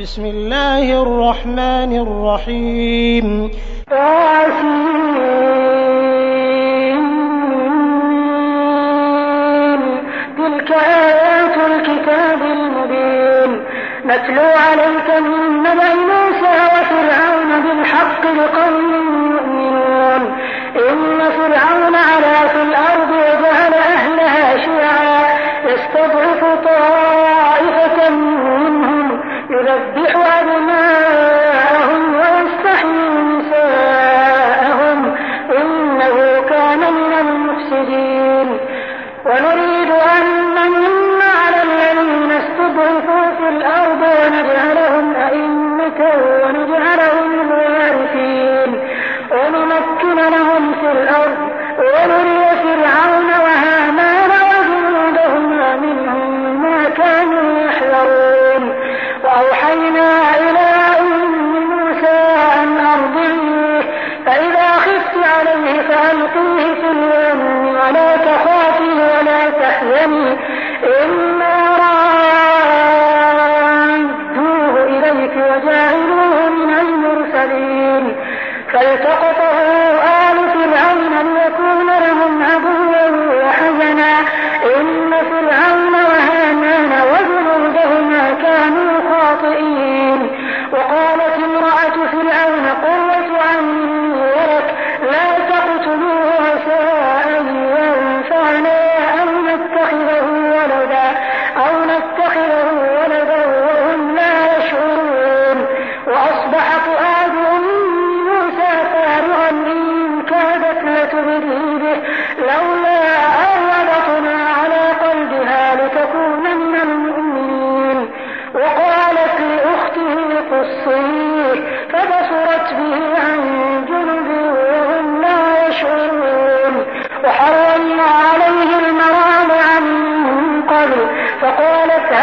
بسم الله الرحمن الرحيم. تلك آيات الكتاب المبين. نتلو عليك من نبأ موسى وفرعون بالحق لقوم يؤمنون. إن فرعون علا في الأرض وجعل أهلها شيعا. يستضعف طائفة منهم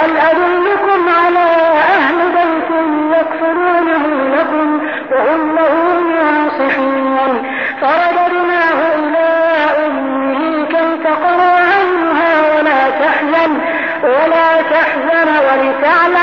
هل أدلكم على أهل بيت يكفلونه لكم وهم له ناصحون فرددناه إلى أمه كي تقر عنها ولا تحزن ولا تحزن ولتعلم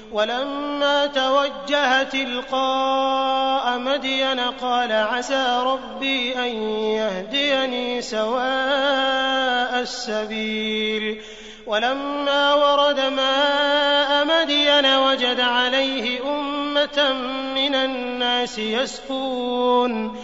ولما توجه تلقاء مدين قال عسى ربي أن يهديني سواء السبيل. ولما ورد ماء مدين وجد عليه أمة من الناس يسقون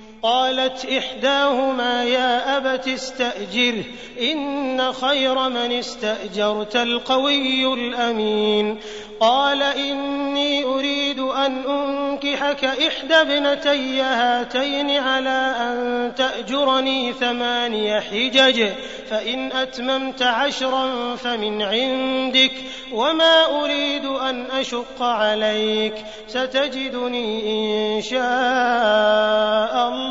قالت إحداهما يا أبت استأجره إن خير من استأجرت القوي الأمين. قال إني أريد أن أنكحك إحدى ابنتي هاتين على أن تأجرني ثماني حجج فإن أتممت عشرا فمن عندك وما أريد أن أشق عليك ستجدني إن شاء الله.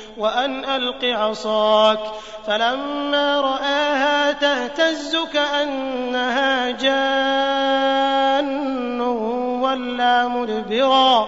وأن ألق عصاك فلما رآها تهتز كأنها جان ولا مدبرا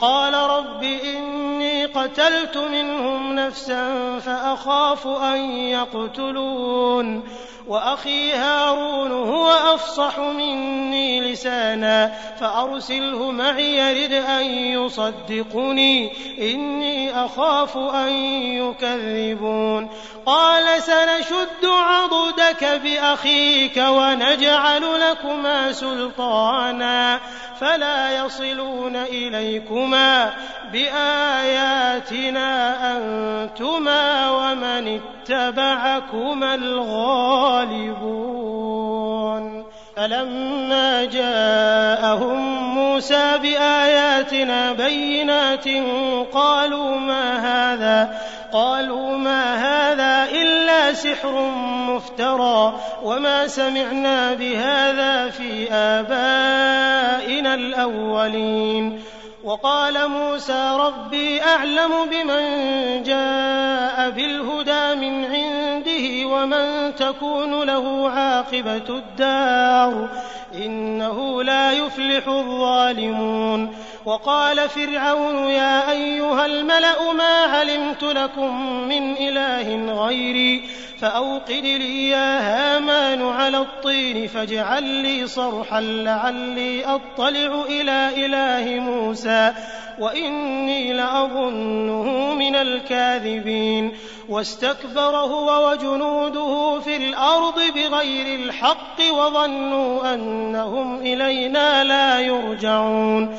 قال رب إني قتلت منهم نفسا فأخاف أن يقتلون وأخي هارون هو أفصح مني لسانا فأرسله معي يرد أن يصدقني إني أخاف أن يكذبون قال سنشد عضدك بأخيك ونجعل لكما سلطانا فلا يصلون إليكما بآياتنا أنتما ومن اتبعكما الغالبون. فلما جاءهم موسى بآياتنا بينات قالوا ما هذا؟ قالوا ما هذا إلا سحر مفترى وما سمعنا بهذا في آبائنا الأولين. وقال موسى ربي أعلم بمن جاء بالهدى من عنده ومن تكون له عاقبة الدار إنه لا يفلح الظالمون. وقال فرعون يا أيها الملأ ما علمت لكم من إله غيري فأوقد لي يا هامان على الطين فاجعل لي صرحا لعلي أطلع إلى إله موسى وإني لأظنه من الكاذبين واستكبر هو وجنوده في الأرض بغير الحق وظنوا أنهم إلينا لا يرجعون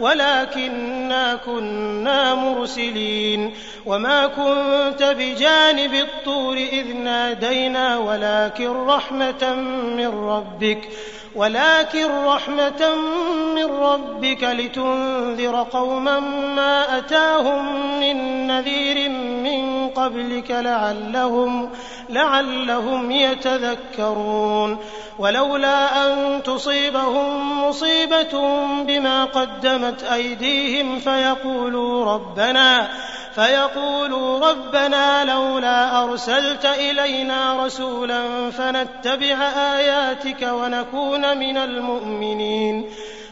ولكنا كنا مرسلين وما كنت بجانب الطور إذ نادينا ولكن رحمة من ربك ولكن رحمة من ربك لتنذر قوما ما أتاهم من نذير قبلك لعلهم لعلهم يتذكرون. ولولا أن تصيبهم مصيبة بما قدمت أيديهم فيقولوا ربنا فيقولوا ربنا لولا أرسلت إلينا رسولا فنتبع آياتك ونكون من المؤمنين.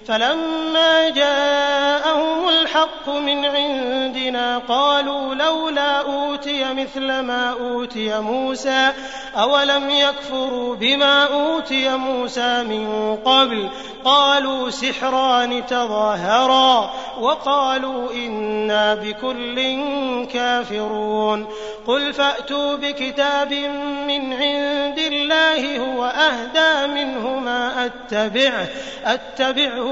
فلما جاءهم الحق من عندنا قالوا لولا أوتي مثل ما أوتي موسى أولم يكفروا بما أوتي موسى من قبل؟ قالوا سحران تظاهرا وقالوا إنا بكل كافرون. قل فأتوا بكتاب من عند الله هو أهدى منه ما أتبعه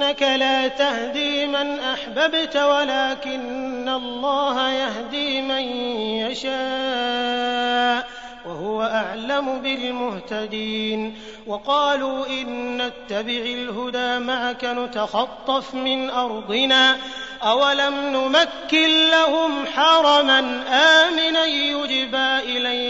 إنك لا تهدي من أحببت ولكن الله يهدي من يشاء وهو أعلم بالمهتدين وقالوا إن نتبع الهدى معك نتخطف من أرضنا أولم نمكن لهم حرما آمنا يجبى إليه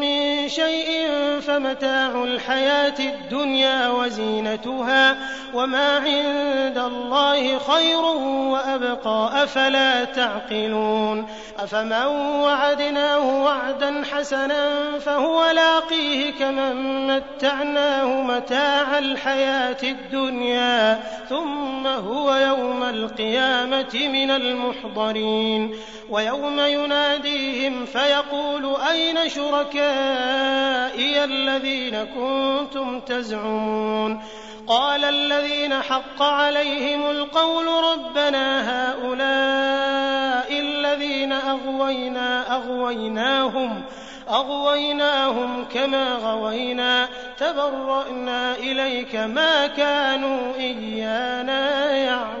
شيء فمتاع الحياة الدنيا وزينتها وما عند الله خير وأبقى أفلا تعقلون أفمن وعدناه وعدا حسنا فهو لاقيه كمن متعناه متاع الحياة الدنيا ثم هو يوم القيامة من المحضرين ويوم يناديهم فيقول أين شركائي الذين كنتم تزعمون قال الذين حق عليهم القول ربنا هؤلاء الذين أغوينا أغويناهم أغويناهم كما غوينا تبرأنا إليك ما كانوا إيانا يعبدون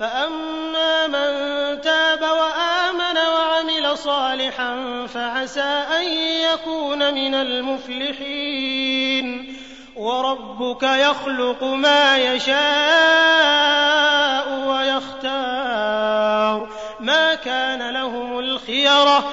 فأما من تاب وآمن وعمل صالحا فعسى أن يكون من المفلحين. وربك يخلق ما يشاء ويختار. ما كان لهم الخيرة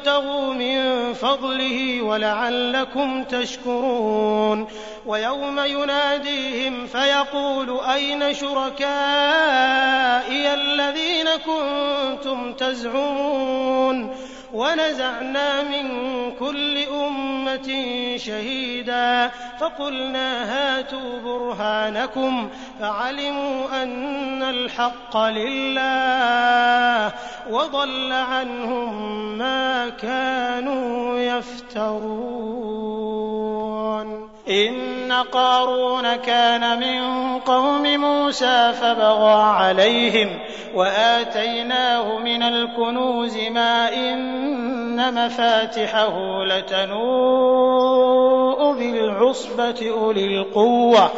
من فضله ولعلكم تشكرون. ويوم يناديهم فيقول أين شركائي الذين كنتم تزعمون؟ ونزعنا من كل أمة شهيدا. فقلنا هاتوا برهانكم فعلموا أن الحق لله وضل عنهم ما كانوا يفترون. إن قارون كان من قوم موسى فبغى عليهم وآتيناه من الكنوز ما إن مفاتحه لتنوء بالعصبة أولي القوة.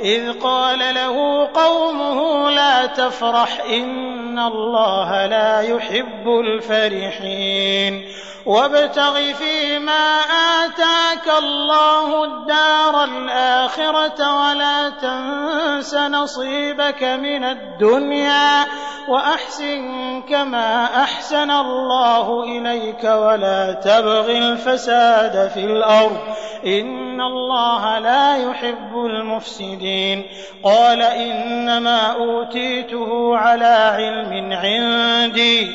إذ قال له قومه لا تفرح إن الله لا يحب الفرحين. وابتغ فيما آتاك الله الدار الآخرة ولا تنس نصيبك من الدنيا وأحسن كما أحسن الله إليك ولا تبغ الفساد في الأرض. إن الله لا يحب المفسدين. قال إنما أوتيته على علم عندي.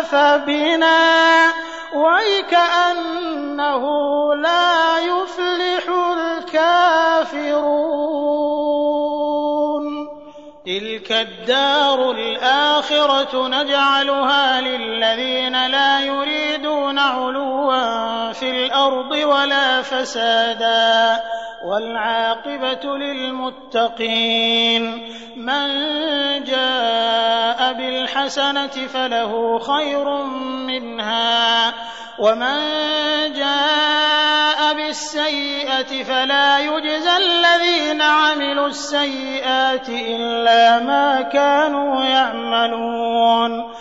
لخسف بنا ويكأنه لا يفلح الكافرون تلك الدار الآخرة نجعلها للذين لا يريدون علوا في الأرض ولا فسادا والعاقبة للمتقين من جاء بالحسنة فله خير منها. ومن جاء بالسيئة فلا يجزى الذين عملوا السيئات إلا ما كانوا يعملون.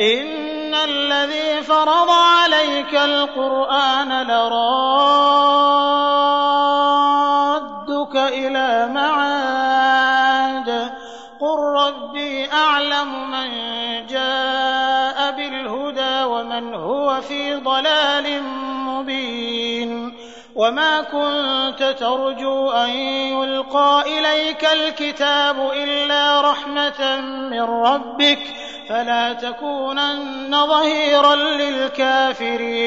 إن الذي فرض عليك القرآن لرادك في ضلال مبين. وما كنت ترجو أن يلقى إليك الكتاب إلا رحمة من ربك فلا تكونن ظهيرا للكافرين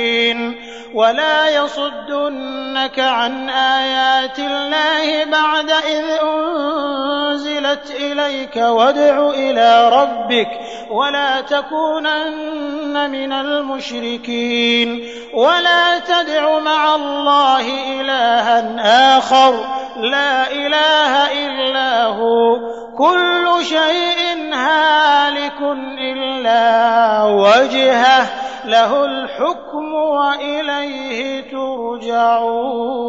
ولا يصدنك عن آيات الله بعد إذ أنزلت إليك وادع إلى ربك ولا تكونن من المشركين ولا تدع مع الله إلها آخر لا إله إلا هو كل شيء هالك إلا وجهه له الحكم وإليه ترجعون.